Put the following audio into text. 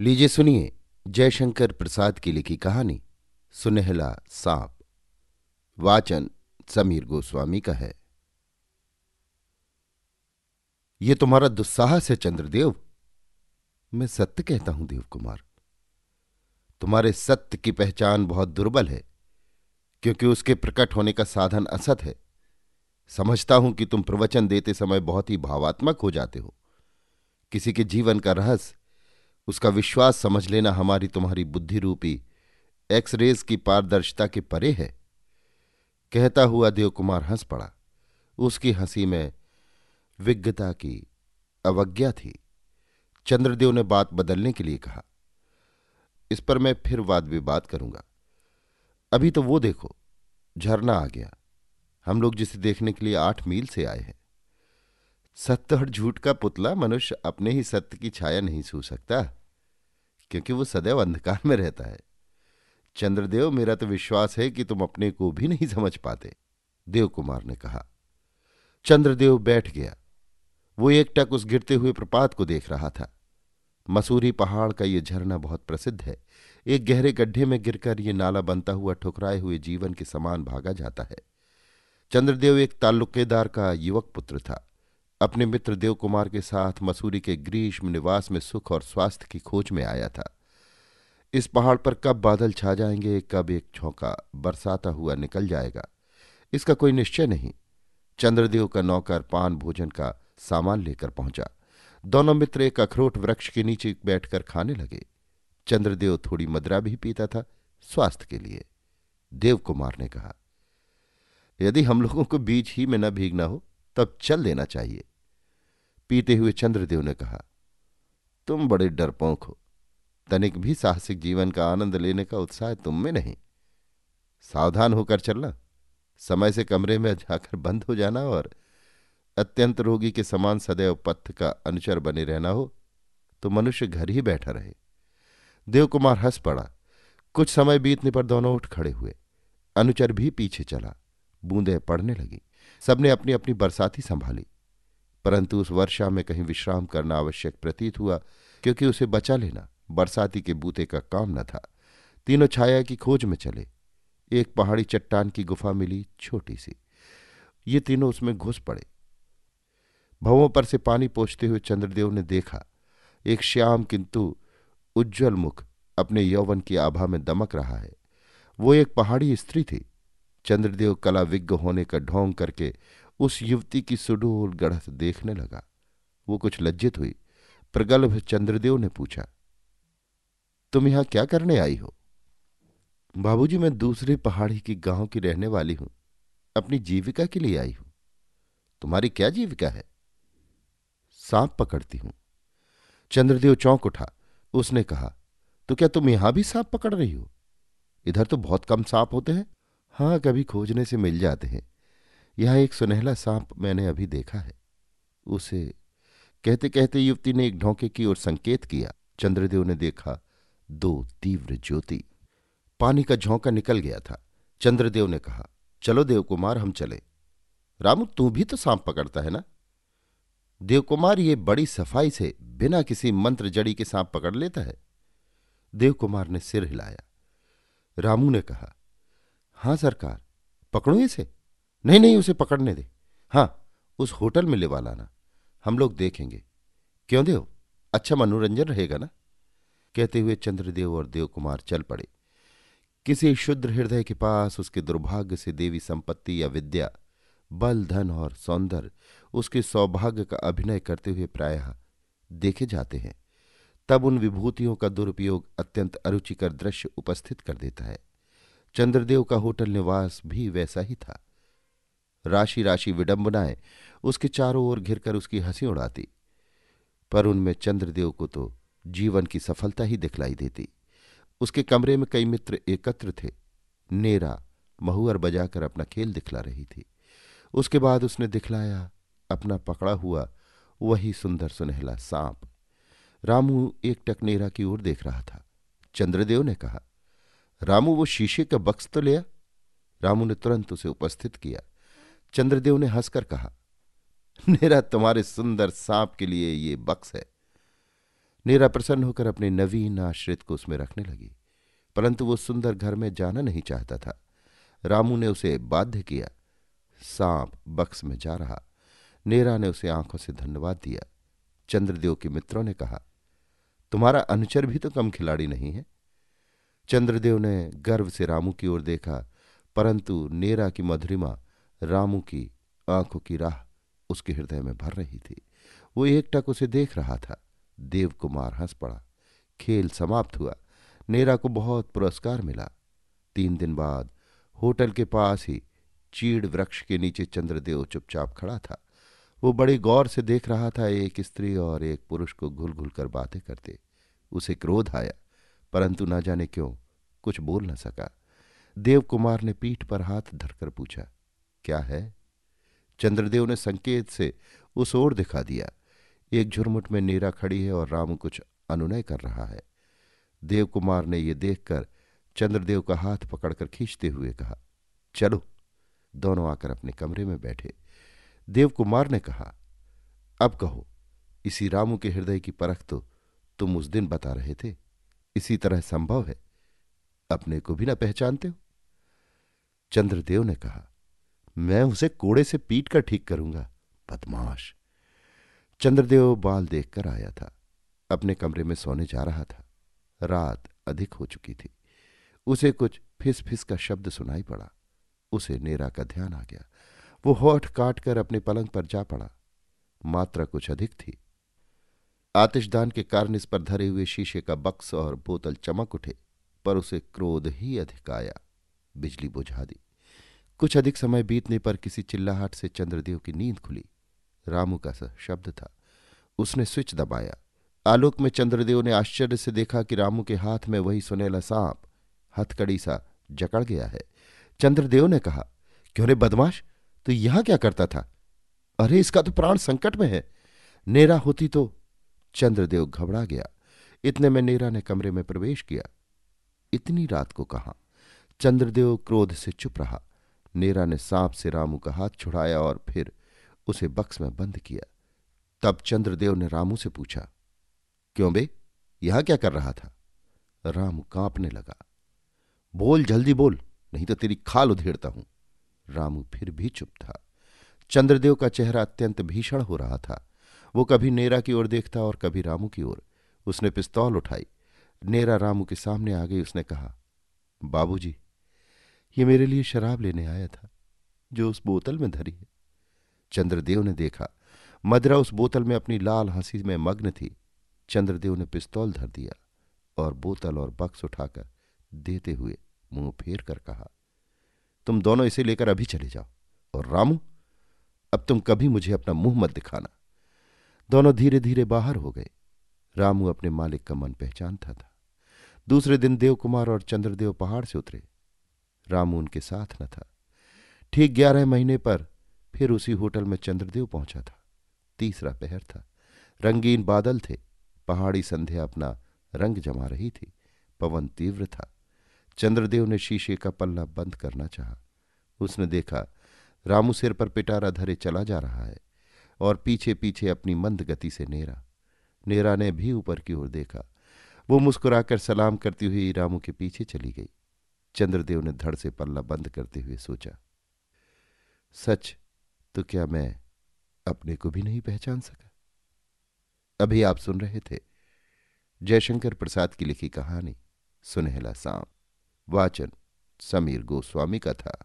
लीजिए सुनिए जयशंकर प्रसाद की लिखी कहानी सुनहला सांप। वाचन समीर गोस्वामी का है। ये तुम्हारा दुस्साहस है चंद्रदेव। मैं सत्य कहता हूँ देव कुमार तुम्हारे सत्य की पहचान बहुत दुर्बल है, क्योंकि उसके प्रकट होने का साधन असत है। समझता हूँ कि तुम प्रवचन देते समय बहुत ही भावात्मक हो जाते हो। किसी के जीवन का रहस्य उसका विश्वास समझ लेना हमारी तुम्हारी बुद्धि रूपी एक्सरेज की पारदर्शिता के परे है। कहता हुआ देवकुमार हंस पड़ा। उसकी हँसी में विज्ञता की अवज्ञा थी। चंद्रदेव ने बात बदलने के लिए कहा, इस पर मैं फिर वाद विवाद करूँगा। अभी तो वो देखो, झरना आ गया। हम लोग जिसे देखने के लिए आठ मील से आए हैं। सत्य और झूठ का पुतला मनुष्य अपने ही सत्य की छाया नहीं सू सकता। क्योंकि वो सदैव अंधकार में रहता है। चंद्रदेव, मेरा तो विश्वास है कि तुम अपने को भी नहीं समझ पाते देव कुमार ने कहा। चंद्रदेव बैठ गया। वो एकटक उस गिरते हुए प्रपात को देख रहा था। मसूरी पहाड़ का ये झरना बहुत प्रसिद्ध है। एक गहरे गड्ढे में गिरकर ये नाला बनता हुआ ठुकराए हुए जीवन के समान भागा जाता है। चंद्रदेव एक ताल्लुकेदार का युवक पुत्र था। अपने मित्र देव कुमार के साथ मसूरी के ग्रीष्म निवास में सुख और स्वास्थ्य की खोज में आया था। इस पहाड़ पर कब बादल छा जाएँगे, कब एक झोंका बरसाता हुआ निकल जाएगा, इसका कोई निश्चय नहीं। चंद्रदेव का नौकर पान भोजन का सामान लेकर पहुँचा। दोनों मित्र एक अखरोट वृक्ष के नीचे बैठकर खाने लगे। चंद्रदेव थोड़ी मदरा भी पीता था स्वास्थ्य के लिए। देव कुमार ने कहा, यदि हम लोगों को बीच ही में न भीगना हो, तब चल देना चाहिए। पीते हुए चंद्रदेव ने कहा, तुम बड़े डरपोंक हो। तनिक भी साहसिक जीवन का आनंद लेने का उत्साह तुम में नहीं। सावधान होकर चलना, समय से कमरे में जाकर बंद हो जाना और अत्यंत रोगी के समान सदैव पथ का अनुचर बने रहना हो तो मनुष्य घर ही बैठा रहे। देवकुमार हंस पड़ा। कुछ समय बीतने पर दोनों उठ खड़े हुए। अनुचर भी पीछे चला। बूंदें पड़ने लगी। सबने अपनी अपनी बरसाती संभाली। परंतु उस वर्षा में कहीं विश्राम करना आवश्यक प्रतीत हुआ, क्योंकि उसे बचा लेना बरसाती के बूते का काम न था। तीनों छाया की खोज में चले। एक पहाड़ी चट्टान की गुफा मिली छोटी सी। ये तीनों उसमें घुस पड़े। भवों पर से पानी पोछते हुए चंद्रदेव ने देखा, एक श्याम किंतु उज्जवल मुख अपने यौवन की आभा में दमक रहा है। वो एक पहाड़ी स्त्री थी। चंद्रदेव कला विज्ञ होने का ढोंग करके उस युवती की सुडोल गढ़त देखने लगा। वो कुछ लज्जित हुई। प्रगल्भ चंद्रदेव ने पूछा, तुम यहाँ क्या करने आई हो? बाबूजी, मैं दूसरे पहाड़ी की गाँव की रहने वाली हूँ। अपनी जीविका के लिए आई हूँ। तुम्हारी क्या जीविका है? सांप पकड़ती हूँ। चंद्रदेव चौंक उठा। उसने कहा तो क्या तुम यहाँ भी सांप पकड़ रही हो? इधर तो बहुत कम सांप होते हैं। हाँ कभी खोजने से मिल जाते हैं। यहाँ एक सुनहला सांप मैंने अभी देखा है। उसे कहते कहते युवती ने एक ढोंके की ओर संकेत किया। चंद्रदेव ने देखा दो तीव्र ज्योति। पानी का झोंका निकल गया था। चंद्रदेव ने कहा, चलो देवकुमार, हम चले। रामू, तू भी तो सांप पकड़ता है ना? देवकुमार, ये बड़ी सफ़ाई से बिना किसी मंत्र जड़ी के सांप पकड़ लेता है। देवकुमार ने सिर हिलाया। रामू ने कहा, हाँ सरकार, पकड़ू इसे। नहीं नहीं, उसे पकड़ने दे। हाँ उस होटल में लेवा लाना। हम लोग देखेंगे। क्यों देव? अच्छा मनोरंजन रहेगा ना? कहते हुए चंद्रदेव और देवकुमार चल पड़े। किसी शुद्र हृदय के पास उसके दुर्भाग्य से देवी संपत्ति या विद्या, बल, धन और सौंदर्य, उसके सौभाग्य का अभिनय करते हुए प्रायः देखे जाते हैं। तब उन विभूतियों का दुरुपयोग अत्यंत अरुचिकर दृश्य उपस्थित कर देता है। चंद्रदेव का होटल निवास भी वैसा ही था। राशि राशि विडंबनाएँ, उसके चारों ओर घिरकर उसकी हँसी उड़ाती। पर उनमें चंद्रदेव को तो जीवन की सफलता ही दिखलाई देती। उसके कमरे में कई मित्र एकत्र थे। नेरा महुअर बजाकर अपना खेल दिखला रही थी। उसके बाद उसने दिखलाया, अपना पकड़ा हुआ, वही सुंदर सुनहला सांप। रामू एक टक नेरा की ओर देख रहा था। चंद्रदेव ने कहा, रामू, वो शीशे का बक्स तो लिया? रामू ने तुरंत उसे उपस्थित किया। चंद्रदेव ने हंसकर कहा, मेरा तुम्हारे सुंदर सांप के लिए ये बक्स है। नीरा प्रसन्न होकर अपने नवीन आश्रित को उसमें रखने लगी, परंतु वो सुंदर घर में जाना नहीं चाहता था। रामू ने उसे बाध्य किया। सांप बक्स में जा रहा। नेरा ने उसे आँखों से धन्यवाद दिया। चंद्रदेव के मित्रों ने कहा, तुम्हारा अनुचर भी तो कम खिलाड़ी नहीं है? चंद्रदेव ने गर्व से रामू की ओर देखा, परंतु नेरा की मधुरिमा रामू की आँखों की राह उसके हृदय में भर रही थी। वो एकटक उसे देख रहा था। देव कुमार हंस पड़ा। खेल समाप्त हुआ। नेरा को बहुत पुरस्कार मिला। तीन दिन बाद होटल के पास ही चीड़ वृक्ष के नीचे चंद्रदेव चुपचाप खड़ा था। वो बड़े गौर से देख रहा था एक स्त्री और एक पुरुष को घुल घुल कर बातें करते। उसे क्रोध आया, परंतु न जाने क्यों कुछ बोल न सका। देव कुमार ने पीठ पर हाथ धरकर पूछा क्या है? चंद्रदेव ने संकेत से उस ओर दिखा दिया। एक झुरमुट में नीरा खड़ी है और रामू कुछ अनुनय कर रहा है। देव कुमार ने यह देखकर चंद्रदेव का हाथ पकड़कर खींचते हुए कहा, चलो। दोनों आकर अपने कमरे में बैठे। देव कुमार ने कहा, अब कहो, इसी रामू के हृदय की परख तो तुम उस दिन बता रहे थे। इसी तरह संभव है। अपने को भी ना पहचानते हो? चंद्रदेव ने कहा मैं उसे कोड़े से पीट कर ठीक करूँगा। बदमाश। चंद्रदेव बाल देखकर आया था। अपने कमरे में सोने जा रहा था। रात अधिक हो चुकी थी। उसे कुछ फिस फिस का शब्द सुनाई पड़ा। उसे नेरा का ध्यान आ गया। वो होठ काट कर अपने पलंग पर जा पड़ा। मात्रा कुछ अधिक थी। आतिशदान के कारण इस पर धरे हुए शीशे का बक्स और बोतल चमक उठे, पर उसे क्रोध ही अधिक आया। बिजली बुझा दी। कुछ अधिक समय बीतने पर किसी चिल्लाहट से चंद्रदेव की नींद खुली। रामू का शब्द था। उसने स्विच दबाया। आलोक में चंद्रदेव ने आश्चर्य से देखा कि रामू के हाथ में वही सुनेला सांप। हथकड़ी सा जकड़ गया है। चंद्रदेव ने कहा, क्यों रे बदमाश? तो यहाँ क्या करता था? अरे, इसका तो प्राण संकट में है। नेरा होती तो चंद्रदेव घबरा गया। इतने में नेरा ने कमरे में प्रवेश किया। इतनी रात को कहा? चंद्रदेव क्रोध से चुप रहा। नेरा ने सांप से रामू का हाथ छुड़ाया और फिर उसे बक्स में बंद किया। तब चंद्रदेव ने रामू से पूछा, क्यों बे, यहाँ क्या कर रहा था? रामू कांपने लगा, बोल, जल्दी बोल, नहीं तो तेरी खाल उधेड़ता हूँ। रामू फिर भी चुप था। चंद्रदेव का चेहरा अत्यंत भीषण हो रहा था। वो कभी नेरा की ओर देखता और कभी रामू की ओर। उसने पिस्तौल उठाई। नेरा रामू के सामने आ गई, उसने कहा, बाबूजी ये मेरे लिए शराब लेने आया था, जो उस बोतल में धरी है। चंद्रदेव ने देखा, मदरा उस बोतल में अपनी लाल हँसी में मग्न थी। चंद्रदेव ने पिस्तौल धर दिया और बोतल और बक्स उठाकर देते हुए मुँह फेर कर कहा, तुम दोनों इसे लेकर अभी चले जाओ और रामू, अब तुम कभी मुझे अपना मुँह मत दिखाना दोनों धीरे धीरे बाहर हो गए। रामू अपने मालिक का मन पहचानता था। दूसरे दिन देवकुमार और चंद्रदेव पहाड़ से उतरे। रामू उनके साथ न था। ठीक ग्यारह महीने पर फिर उसी होटल में चंद्रदेव पहुँचा था। तीसरा पहर था। रंगीन बादल थे। पहाड़ी संध्या अपना रंग जमा रही थी। पवन तीव्र था। चंद्रदेव ने शीशे का पल्ला बंद करना चाहा। उसने देखा, रामू सिर पर पिटारा धरे चला जा रहा है और पीछे पीछे अपनी मंद गति से नेरा। नेरा ने भी ऊपर की ओर देखा। वो मुस्कुराकर सलाम करती हुई रामू के पीछे चली गई। चंद्रदेव ने धड़ से पल्ला बंद करते हुए सोचा, सच तो क्या मैं अपने को भी नहीं पहचान सका? अभी आप सुन रहे थे जयशंकर प्रसाद की लिखी कहानी, सुनहला सांप, वाचन समीर गोस्वामी का था।